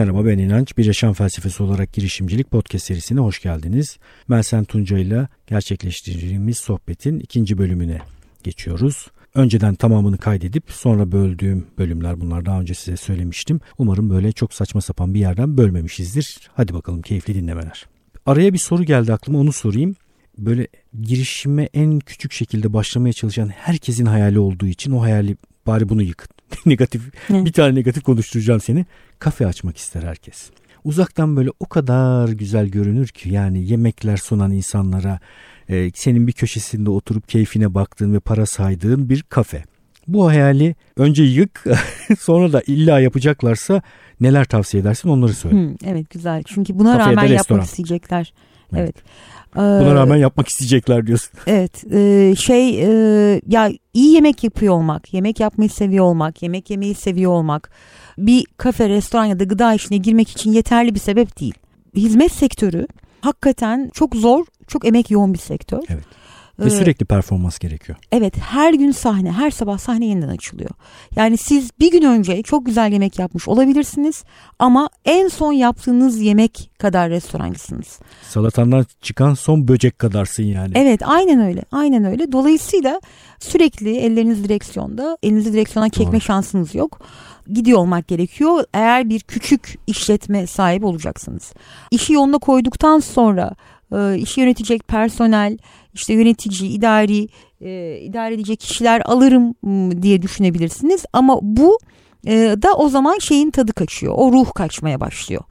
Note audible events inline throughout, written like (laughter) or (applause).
Merhaba ben İnanç. Bir Yaşam Felsefesi olarak girişimcilik podcast serisine hoş geldiniz. Melsen Tunca ile gerçekleştirdiğimiz sohbetin ikinci bölümüne geçiyoruz. Önceden tamamını kaydedip sonra böldüğüm bölümler bunlar daha önce size söylemiştim. Umarım böyle çok saçma sapan bir yerden bölmemişizdir. Hadi bakalım keyifli dinlemeler. Araya bir soru geldi aklıma onu sorayım. Böyle girişime en küçük şekilde başlamaya çalışan herkesin hayali olduğu için o hayali bari bunu yıkın. (laughs) negatif ne? bir tane negatif konuşturacağım seni. Kafe açmak ister herkes. Uzaktan böyle o kadar güzel görünür ki yani yemekler sunan insanlara e, senin bir köşesinde oturup keyfine baktığın ve para saydığın bir kafe. Bu hayali önce yık (laughs) sonra da illa yapacaklarsa neler tavsiye edersin onları söyle. Hmm, evet güzel çünkü buna Kafeye rağmen yapmak isteyecekler. Evet. evet. Buna rağmen yapmak isteyecekler diyorsun. (laughs) Evet e, şey e, ya iyi yemek yapıyor olmak, yemek yapmayı seviyor olmak, yemek yemeyi seviyor olmak bir kafe, restoran ya da gıda işine girmek için yeterli bir sebep değil. Hizmet sektörü hakikaten çok zor, çok emek yoğun bir sektör. Evet. Ve ee, sürekli performans gerekiyor. Evet her gün sahne her sabah sahne yeniden açılıyor. Yani siz bir gün önce çok güzel yemek yapmış olabilirsiniz ama en son yaptığınız yemek kadar restorancısınız. Salatandan çıkan son böcek kadarsın yani. Evet aynen öyle aynen öyle. Dolayısıyla sürekli elleriniz direksiyonda elinizi direksiyona çekme Doğru. şansınız yok gidiyor olmak gerekiyor. Eğer bir küçük işletme sahibi olacaksınız. İşi yoluna koyduktan sonra e, yönetecek personel, işte yönetici, idari, e, idare edecek kişiler alırım diye düşünebilirsiniz. Ama bu e, da o zaman şeyin tadı kaçıyor. O ruh kaçmaya başlıyor.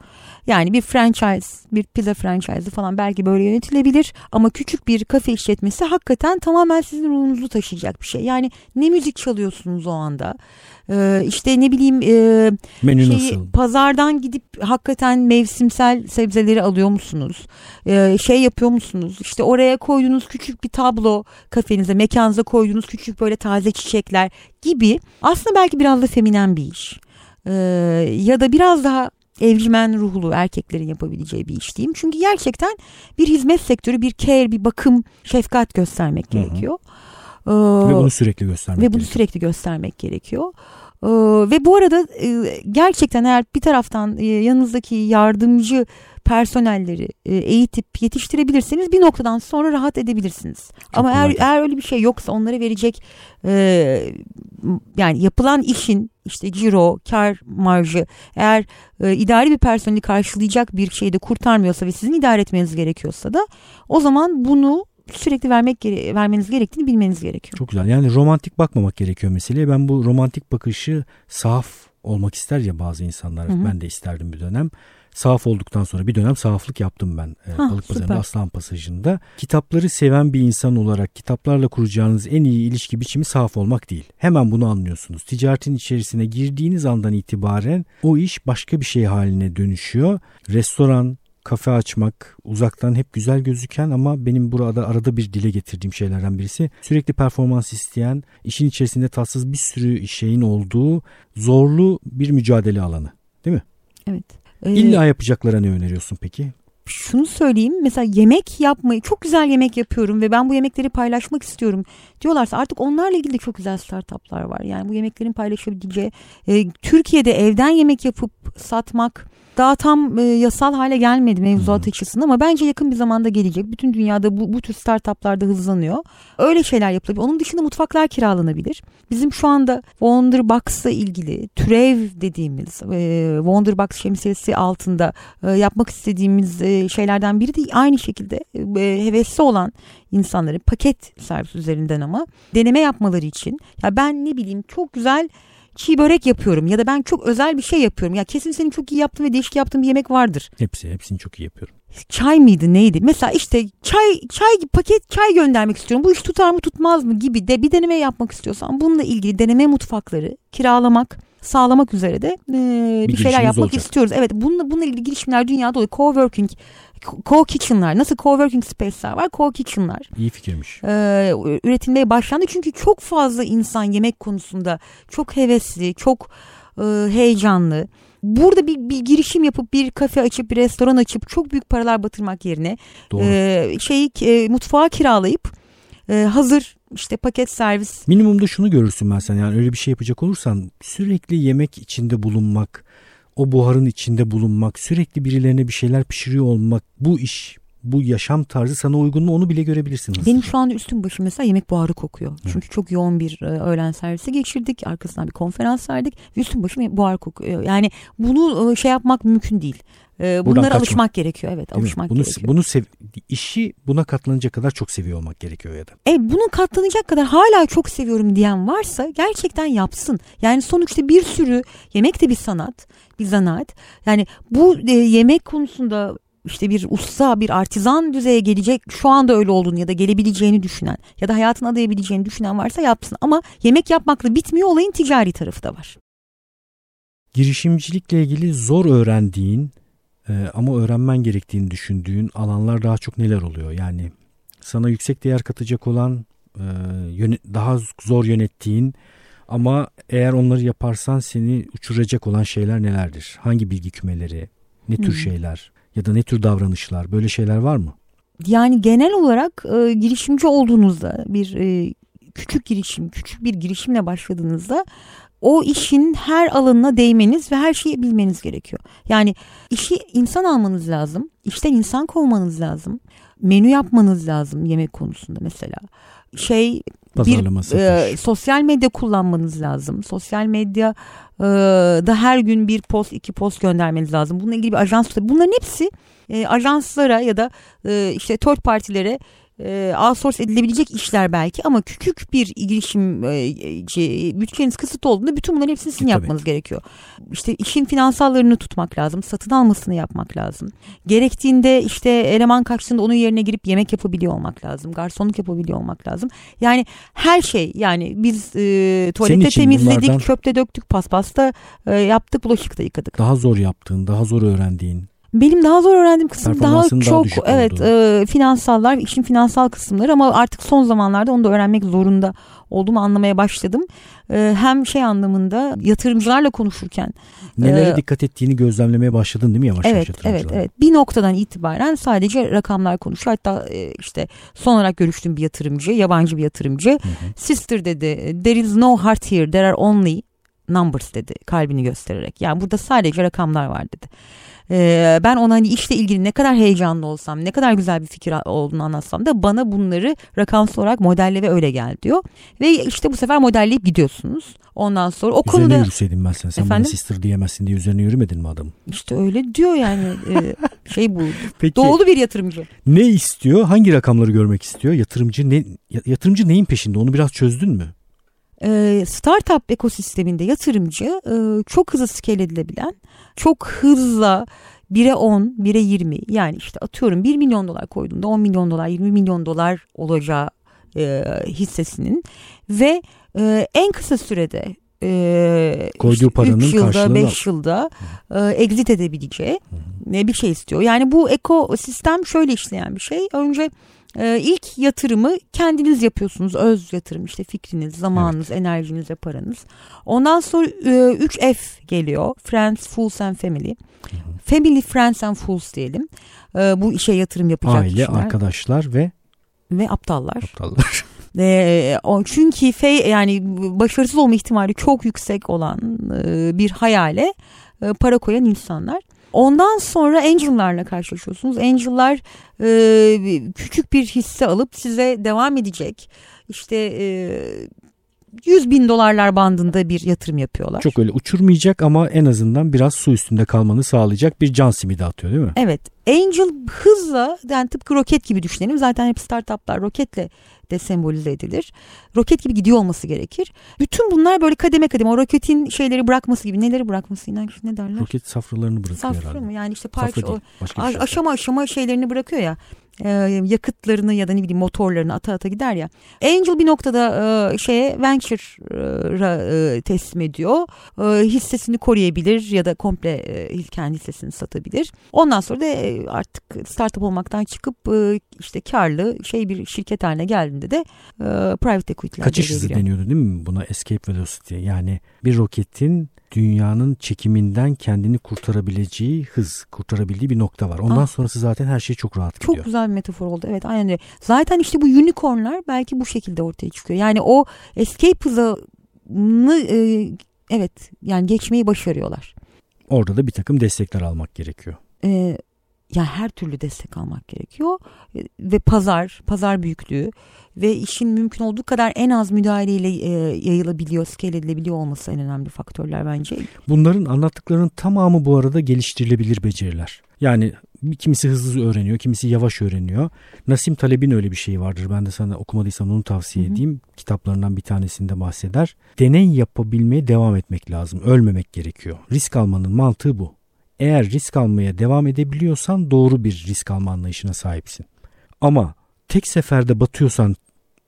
Yani bir franchise, bir pizza franchise falan belki böyle yönetilebilir ama küçük bir kafe işletmesi hakikaten tamamen sizin ruhunuzu taşıyacak bir şey. Yani ne müzik çalıyorsunuz o anda? Ee, işte ne bileyim e, Menü şeyi, nasıl? pazardan gidip hakikaten mevsimsel sebzeleri alıyor musunuz? Ee, şey yapıyor musunuz? İşte oraya koyduğunuz küçük bir tablo kafenize, mekanınıza koyduğunuz küçük böyle taze çiçekler gibi aslında belki biraz da feminen bir iş. Ee, ya da biraz daha evcimen ruhlu erkeklerin yapabileceği bir iş diyeyim. Çünkü gerçekten bir hizmet sektörü, bir care, bir bakım, şefkat göstermek Hı-hı. gerekiyor. Ee, ve bunu sürekli göstermek Ve bunu gerekiyor. sürekli göstermek gerekiyor. Ee, ve bu arada e, gerçekten eğer bir taraftan e, yanınızdaki yardımcı personelleri e, eğitip yetiştirebilirseniz bir noktadan sonra rahat edebilirsiniz. Çok Ama eğer, eğer öyle bir şey yoksa onlara verecek e, yani yapılan işin işte ciro, kar marjı eğer e, idari bir personeli karşılayacak bir şeyde kurtarmıyorsa ve sizin idare etmeniz gerekiyorsa da o zaman bunu sürekli vermek vermeniz gerektiğini bilmeniz gerekiyor. Çok güzel. Yani romantik bakmamak gerekiyor meseleye. Ben bu romantik bakışı saf olmak ister ya bazı insanlar. Hı hı. Ben de isterdim bir dönem. Sahaf olduktan sonra bir dönem sahaflık yaptım ben e, ha, Balık Pazarı'nda Aslan Pasajı'nda. Kitapları seven bir insan olarak kitaplarla kuracağınız en iyi ilişki biçimi sahaf olmak değil. Hemen bunu anlıyorsunuz. Ticaretin içerisine girdiğiniz andan itibaren o iş başka bir şey haline dönüşüyor. Restoran, kafe açmak uzaktan hep güzel gözüken ama benim burada arada bir dile getirdiğim şeylerden birisi sürekli performans isteyen işin içerisinde tatsız bir sürü şeyin olduğu zorlu bir mücadele alanı değil mi? Evet. Ee, İlla yapacaklara ne öneriyorsun peki? şunu söyleyeyim mesela yemek yapmayı çok güzel yemek yapıyorum ve ben bu yemekleri paylaşmak istiyorum diyorlarsa artık onlarla ilgili de çok güzel startuplar var. Yani bu yemeklerin paylaşabileceği e, Türkiye'de evden yemek yapıp satmak daha tam e, yasal hale gelmedi mevzuat açısından ama bence yakın bir zamanda gelecek. Bütün dünyada bu, bu tür startuplarda hızlanıyor. Öyle şeyler yapılabilir. Onun dışında mutfaklar kiralanabilir. Bizim şu anda Wonderbox'la ilgili türev dediğimiz e, Wonderbox şemsiyesi altında e, yapmak istediğimiz e, şeylerden biri de aynı şekilde e, hevesli olan insanları paket servis üzerinden ama deneme yapmaları için ya ben ne bileyim çok güzel çiğ börek yapıyorum ya da ben çok özel bir şey yapıyorum. Ya kesin senin çok iyi yaptığın ve değişik yaptığın bir yemek vardır. Hepsi, hepsini çok iyi yapıyorum. Çay mıydı neydi? Mesela işte çay çay paket çay göndermek istiyorum. Bu iş tutar mı tutmaz mı gibi de bir deneme yapmak istiyorsan bununla ilgili deneme mutfakları kiralamak sağlamak üzere de e, bir, bir şeyler yapmak olacak. istiyoruz. Evet bununla, bununla ilgili girişimler dünyada oluyor. Coworking co-kitchen'lar nasıl co-working space'ler var co-kitchen'lar. İyi fikirmiş. Ee, üretilmeye başlandı çünkü çok fazla insan yemek konusunda çok hevesli, çok e, heyecanlı. Burada bir, bir girişim yapıp bir kafe açıp bir restoran açıp çok büyük paralar batırmak yerine e, şeyi e, mutfağı kiralayıp e, hazır işte paket servis. Minimumda şunu görürsün ben sen yani öyle bir şey yapacak olursan sürekli yemek içinde bulunmak o buharın içinde bulunmak, sürekli birilerine bir şeyler pişiriyor olmak bu iş bu yaşam tarzı sana uygun mu onu bile görebilirsin. Hızlıca. Benim şu anda üstüm başım mesela yemek buharı kokuyor. Evet. Çünkü çok yoğun bir e, öğlen servisi geçirdik. Arkasından bir konferans verdik. Üstüm başım buhar kokuyor. Yani bunu e, şey yapmak mümkün değil. E, bunlara kaçma. alışmak gerekiyor. Evet, değil alışmak bunu, gerekiyor. Bunu sev, işi buna katlanacak kadar çok seviyor olmak gerekiyor ya da. E bunu katlanacak kadar hala çok seviyorum diyen varsa gerçekten yapsın. Yani sonuçta bir sürü yemek de bir sanat, bir zanaat. Yani bu e, yemek konusunda işte bir usta, bir artizan düzeye gelecek şu anda öyle olduğunu ya da gelebileceğini düşünen ya da hayatını adayabileceğini düşünen varsa yapsın. Ama yemek yapmakla bitmiyor olayın ticari tarafı da var. Girişimcilikle ilgili zor öğrendiğin e, ama öğrenmen gerektiğini düşündüğün alanlar daha çok neler oluyor? Yani sana yüksek değer katacak olan e, daha zor yönettiğin ama eğer onları yaparsan seni uçuracak olan şeyler nelerdir? Hangi bilgi kümeleri? Ne tür hmm. şeyler? Ya da ne tür davranışlar böyle şeyler var mı? Yani genel olarak e, girişimci olduğunuzda bir e, küçük girişim, küçük bir girişimle başladığınızda o işin her alanına değmeniz ve her şeyi bilmeniz gerekiyor. Yani işi insan almanız lazım, işten insan kovmanız lazım, menü yapmanız lazım yemek konusunda mesela. Şey bir e, sosyal medya kullanmanız lazım. Sosyal medya e, da her gün bir post iki post göndermeniz lazım. Bununla ilgili bir ajans bunların hepsi e, ajanslara ya da e, işte third partilere e, outsource edilebilecek işler belki ama küçük bir girişimci bütçeniz kısıt olduğunda bütün bunların hepsini sizin yapmanız gerekiyor. İşte işin finansallarını tutmak lazım, satın almasını yapmak lazım. Gerektiğinde işte eleman kaçtığında onun yerine girip yemek yapabiliyor olmak lazım, garsonluk yapabiliyor olmak lazım. Yani her şey yani biz e, tuvalete temizledik, bunlardan... çöpte döktük, paspasta e, yaptık, bulaşıkta yıkadık. Daha zor yaptığın, daha zor öğrendiğin benim daha zor öğrendiğim kısım daha çok daha evet e, finansallar işin finansal kısımları ama artık son zamanlarda onu da öğrenmek zorunda olduğumu anlamaya başladım. E, hem şey anlamında yatırımcılarla konuşurken nelere e, dikkat ettiğini gözlemlemeye başladın değil mi yavaş evet, yavaş Evet evet bir noktadan itibaren sadece rakamlar konuşuyor. Hatta e, işte son olarak görüştüğüm bir yatırımcı yabancı bir yatırımcı hı hı. sister dedi there is no heart here there are only numbers dedi kalbini göstererek. Yani burada sadece rakamlar var dedi. Ee, ben ona hani işle ilgili ne kadar heyecanlı olsam, ne kadar güzel bir fikir olduğunu anlatsam da bana bunları rakamsal olarak modelle ve öyle gel diyor. Ve işte bu sefer modelleyip gidiyorsunuz. Ondan sonra o üzerine konuda... yürüseydin ben sen. Sen Efendim? bana sister diyemezsin diye üzerine yürümedin mi adam? İşte öyle diyor yani. e, (laughs) şey bu. Peki, Doğulu bir yatırımcı. Ne istiyor? Hangi rakamları görmek istiyor? Yatırımcı ne yatırımcı neyin peşinde? Onu biraz çözdün mü? E, startup ekosisteminde yatırımcı e, çok hızlı scale edilebilen, çok hızla 1'e 10, 1'e 20 yani işte atıyorum 1 milyon dolar koyduğunda 10 milyon dolar, 20 milyon dolar olacağı e, hissesinin ve e, en kısa sürede e, koyduğu işte paranın 3 yılda 5 yılda e, exit edebileceği e, bir şey istiyor. Yani bu ekosistem şöyle işleyen bir şey. Önce ee, ilk yatırımı kendiniz yapıyorsunuz. Öz yatırım işte fikriniz, zamanınız, evet. enerjiniz ve paranız. Ondan sonra e, 3F geliyor. Friends, Fools and Family. Hı hı. Family, Friends and Fools diyelim. E, bu işe yatırım yapacak Aile, kişiler. arkadaşlar ve ve aptallar. Aptallar. (laughs) E, o çünkü fe, yani başarısız olma ihtimali çok yüksek olan e, bir hayale e, para koyan insanlar. Ondan sonra Angel'larla karşılaşıyorsunuz. Angel'lar e, küçük bir hisse alıp size devam edecek. İşte e, 100 bin dolarlar bandında bir yatırım yapıyorlar. Çok öyle uçurmayacak ama en azından biraz su üstünde kalmanı sağlayacak bir can simidi atıyor değil mi? Evet. Angel hızla yani tıpkı roket gibi düşünelim. Zaten hep startuplar roketle de sembolize edilir. Roket gibi gidiyor olması gerekir. Bütün bunlar böyle kademe kademe o roketin şeyleri bırakması gibi. Neleri bırakması inan ne derler? Roket safralarını bırakıyor Safra herhalde. mı? Yani işte parça o, şey aşama aşama şeylerini bırakıyor ya yakıtlarını ya da ne bileyim motorlarını ata ata gider ya. Angel bir noktada e, şeye venture'a e, teslim ediyor. E, hissesini koruyabilir ya da komple kendi hissesini satabilir. Ondan sonra da artık startup olmaktan çıkıp işte karlı şey bir şirket haline geldiğinde de private equity'ler Kaçış hızı deniyordu değil mi buna escape velocity yani bir roketin dünyanın çekiminden kendini kurtarabileceği hız, kurtarabildiği bir nokta var. Ondan ah, sonrası zaten her şey çok rahat gidiyor. Çok güzel bir metafor oldu. Evet aynen öyle. Zaten işte bu unicornlar belki bu şekilde ortaya çıkıyor. Yani o escape hızını e, evet yani geçmeyi başarıyorlar. orada da bir takım destekler almak gerekiyor. Ee, ya her türlü destek almak gerekiyor e, ve pazar, pazar büyüklüğü ve işin mümkün olduğu kadar en az müdahaleyle e, yayılabiliyor, scale edilebiliyor olması en önemli faktörler bence. Bunların anlattıklarının tamamı bu arada geliştirilebilir beceriler. Yani kimisi hızlı öğreniyor, kimisi yavaş öğreniyor. Nasim Taleb'in öyle bir şeyi vardır. Ben de sana okumadıysan onu tavsiye Hı-hı. edeyim. Kitaplarından bir tanesinde bahseder. Deney yapabilmeye devam etmek lazım. Ölmemek gerekiyor. Risk almanın mantığı bu. Eğer risk almaya devam edebiliyorsan doğru bir risk alma anlayışına sahipsin. Ama tek seferde batıyorsan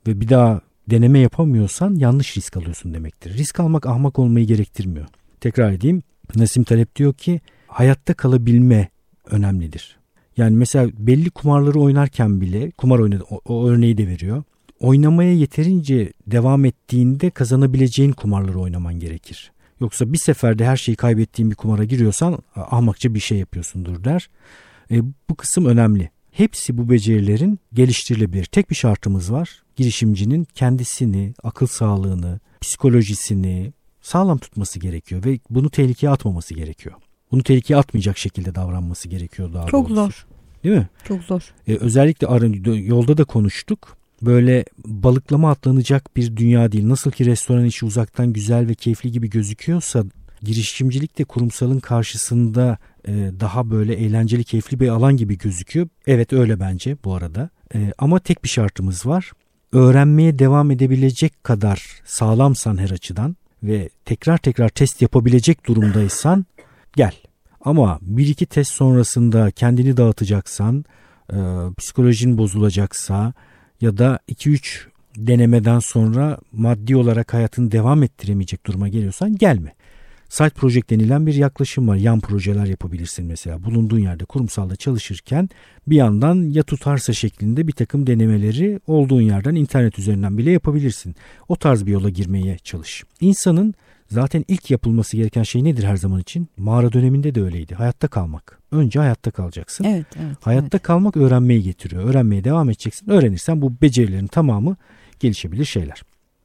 ve bir daha deneme yapamıyorsan yanlış risk alıyorsun demektir. Risk almak ahmak olmayı gerektirmiyor. Tekrar edeyim. Nasim Talep diyor ki hayatta kalabilme önemlidir. Yani mesela belli kumarları oynarken bile kumar oynadı o, o örneği de veriyor. Oynamaya yeterince devam ettiğinde kazanabileceğin kumarları oynaman gerekir. Yoksa bir seferde her şeyi kaybettiğin bir kumara giriyorsan ahmakça bir şey yapıyorsundur der. E, bu kısım önemli. Hepsi bu becerilerin geliştirilebilir. Tek bir şartımız var. Girişimcinin kendisini, akıl sağlığını, psikolojisini sağlam tutması gerekiyor ve bunu tehlikeye atmaması gerekiyor. Bunu tehlikeye atmayacak şekilde davranması gerekiyor daha Çok doğrusu. zor. Değil mi? Çok zor. Ee, özellikle yolda da konuştuk. Böyle balıklama atlanacak bir dünya değil. Nasıl ki restoran işi uzaktan güzel ve keyifli gibi gözüküyorsa girişimcilik de kurumsalın karşısında e, daha böyle eğlenceli, keyifli bir alan gibi gözüküyor. Evet öyle bence bu arada. E, ama tek bir şartımız var. Öğrenmeye devam edebilecek kadar sağlamsan her açıdan ve tekrar tekrar test yapabilecek durumdaysan gel. Ama bir iki test sonrasında kendini dağıtacaksan, e, psikolojin bozulacaksa ya da 2-3 denemeden sonra maddi olarak hayatını devam ettiremeyecek duruma geliyorsan gelme. Side project denilen bir yaklaşım var. Yan projeler yapabilirsin mesela. Bulunduğun yerde kurumsalda çalışırken bir yandan ya tutarsa şeklinde bir takım denemeleri olduğun yerden internet üzerinden bile yapabilirsin. O tarz bir yola girmeye çalış. İnsanın Zaten ilk yapılması gereken şey nedir her zaman için? Mağara döneminde de öyleydi. Hayatta kalmak. Önce hayatta kalacaksın. Evet, evet. Hayatta evet. kalmak öğrenmeyi getiriyor. Öğrenmeye devam edeceksin. Öğrenirsen bu becerilerin tamamı gelişebilir şeyler.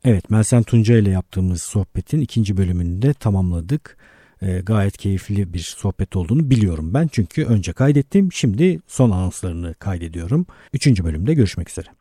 Evet Melsen Tunca ile yaptığımız sohbetin ikinci bölümünü de tamamladık. E, gayet keyifli bir sohbet olduğunu biliyorum ben. Çünkü önce kaydettim. Şimdi son anonslarını kaydediyorum. Üçüncü bölümde görüşmek üzere.